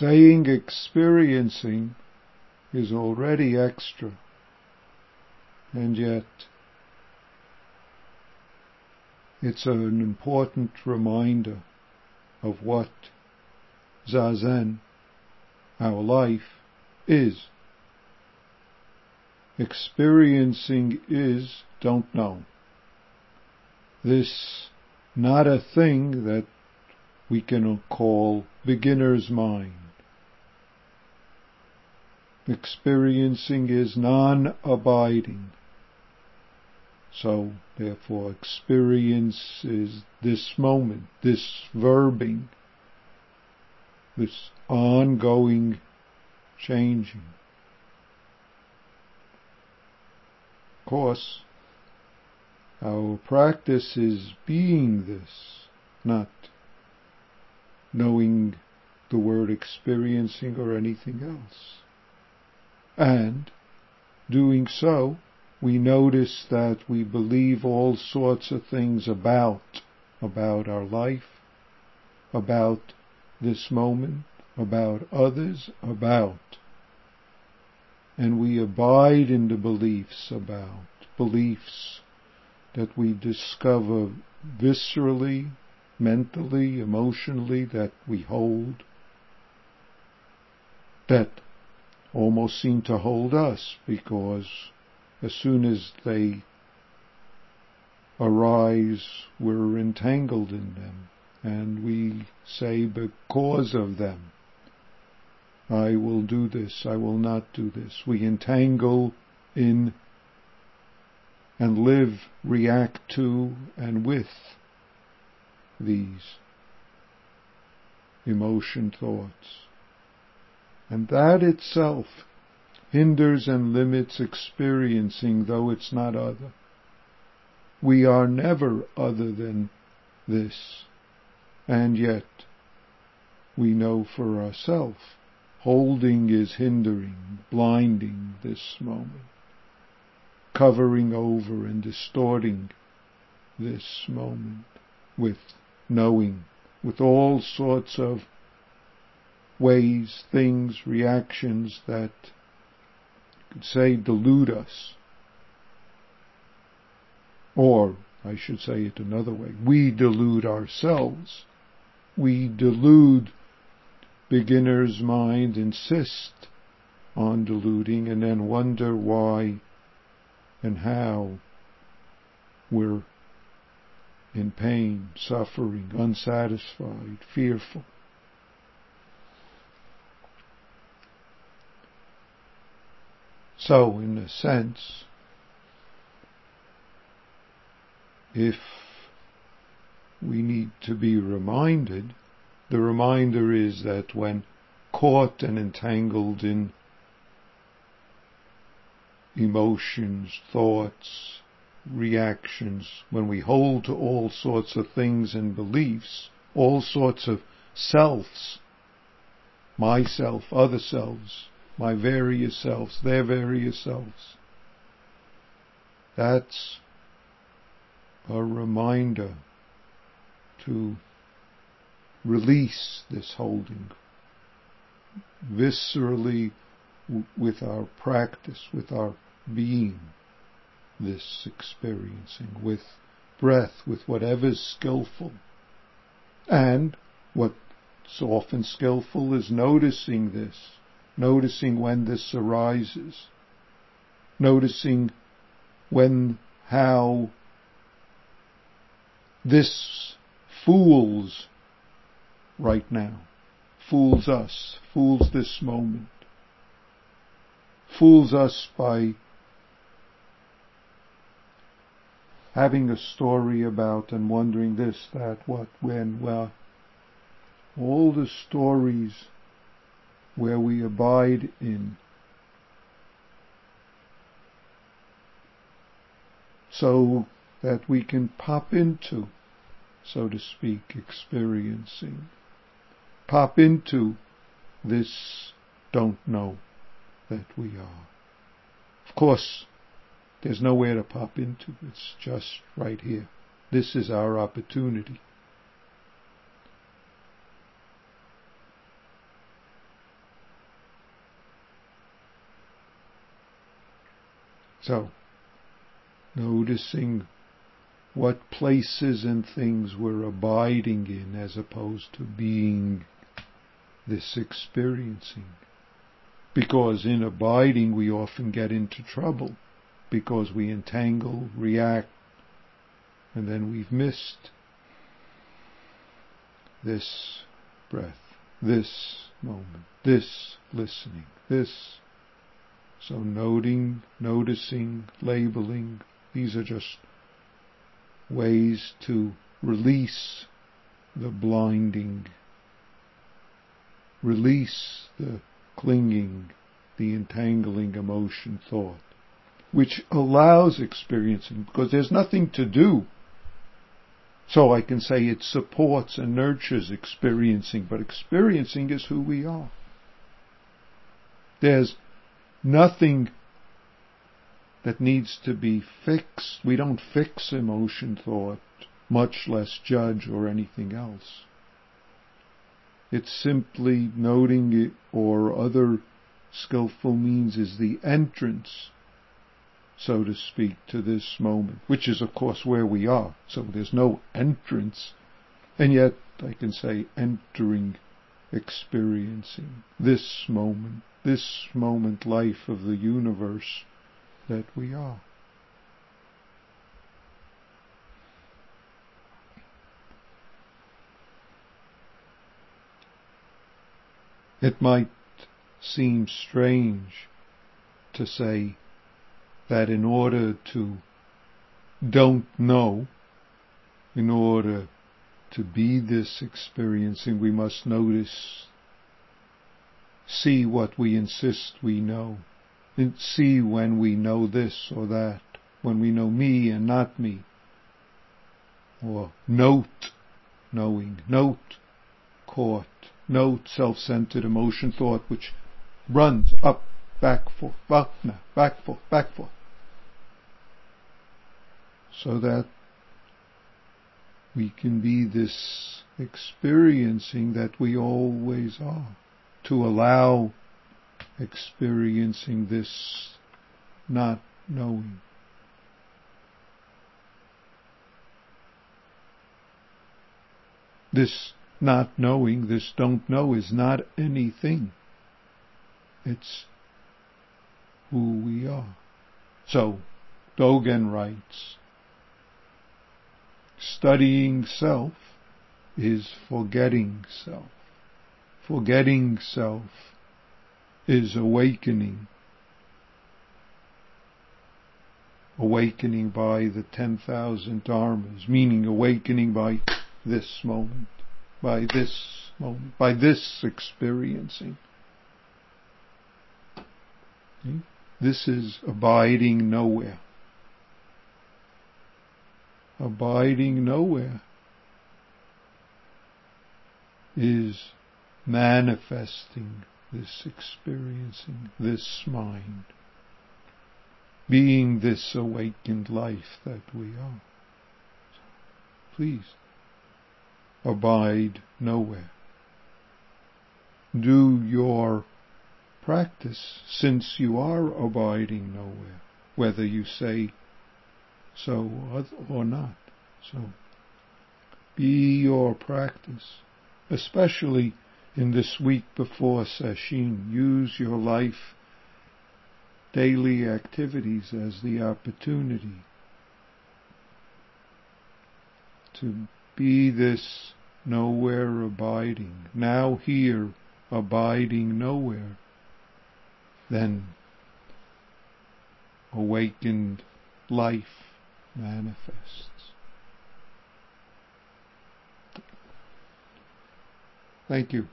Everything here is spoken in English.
saying experiencing is already extra. And yet, it's an important reminder of what Zazen, our life, is. Experiencing is don't know. This not a thing that we can call beginner's mind. Experiencing is non-abiding. So, therefore, experience is this moment, this verbing, this ongoing changing. Of course, our practice is being this, not knowing the word experiencing or anything else. And doing so, we notice that we believe all sorts of things about, about our life, about this moment, about others, about. And we abide in the beliefs about, beliefs that we discover viscerally, mentally, emotionally, that we hold, that almost seem to hold us because as soon as they arise, we're entangled in them and we say because of them, I will do this, I will not do this. We entangle in and live, react to, and with these emotion thoughts. And that itself hinders and limits experiencing, though it's not other. We are never other than this. And yet, we know for ourselves, holding is hindering, blinding this moment, covering over and distorting this moment with knowing, with all sorts of ways, things, reactions that could say delude us. Or, I should say it another way, we delude ourselves we delude beginner's mind, insist on deluding, and then wonder why and how we're in pain, suffering, unsatisfied, fearful. So, in a sense, if we need to be reminded. The reminder is that when caught and entangled in emotions, thoughts, reactions, when we hold to all sorts of things and beliefs, all sorts of selves, myself, other selves, my various selves, their various selves. That's a reminder to release this holding viscerally with our practice, with our being, this experiencing, with breath, with whatever's skillful. And what's often skillful is noticing this, noticing when this arises, noticing when, how this fools right now, fools us, fools this moment, fools us by having a story about and wondering this, that, what, when, well, all the stories where we abide in. So that we can pop into so to speak, experiencing. Pop into this don't know that we are. Of course, there's nowhere to pop into. It's just right here. This is our opportunity. So, noticing what places and things we're abiding in as opposed to being this experiencing. Because in abiding we often get into trouble because we entangle, react, and then we've missed this breath, this moment, this listening, this. So noting, noticing, labeling, these are just ways to release the blinding, release the clinging, the entangling emotion thought, which allows experiencing, because there's nothing to do. So I can say it supports and nurtures experiencing, but experiencing is who we are. There's nothing that needs to be fixed. We don't fix emotion thought, much less judge or anything else. It's simply noting it or other skillful means is the entrance, so to speak, to this moment, which is of course where we are. So there's no entrance, and yet I can say entering, experiencing this moment, this moment life of the universe that we are. It might seem strange to say that in order to don't know, in order to be this experiencing, we must notice, see what we insist we know and see when we know this or that, when we know me and not me. Or note knowing, note caught, note self-centered emotion thought which runs up, back, forth, back, back, forth, back, forth. So that we can be this experiencing that we always are. To allow experiencing this not knowing. This not knowing, this don't know is not anything. It's who we are. So, Dogen writes, studying self is forgetting self. Forgetting self is awakening. Awakening by the 10,000 dharmas, meaning awakening by this moment, by this moment, by this experiencing. This is abiding nowhere. Abiding nowhere is manifesting this experiencing, this mind, being this awakened life that we are. Please, abide nowhere. Do your practice since you are abiding nowhere, whether you say so or not. So, be your practice, especially in this week before Sesshin. Use your life, daily activities as the opportunity to be this nowhere abiding, now here abiding nowhere, then awakened life manifests. Thank you.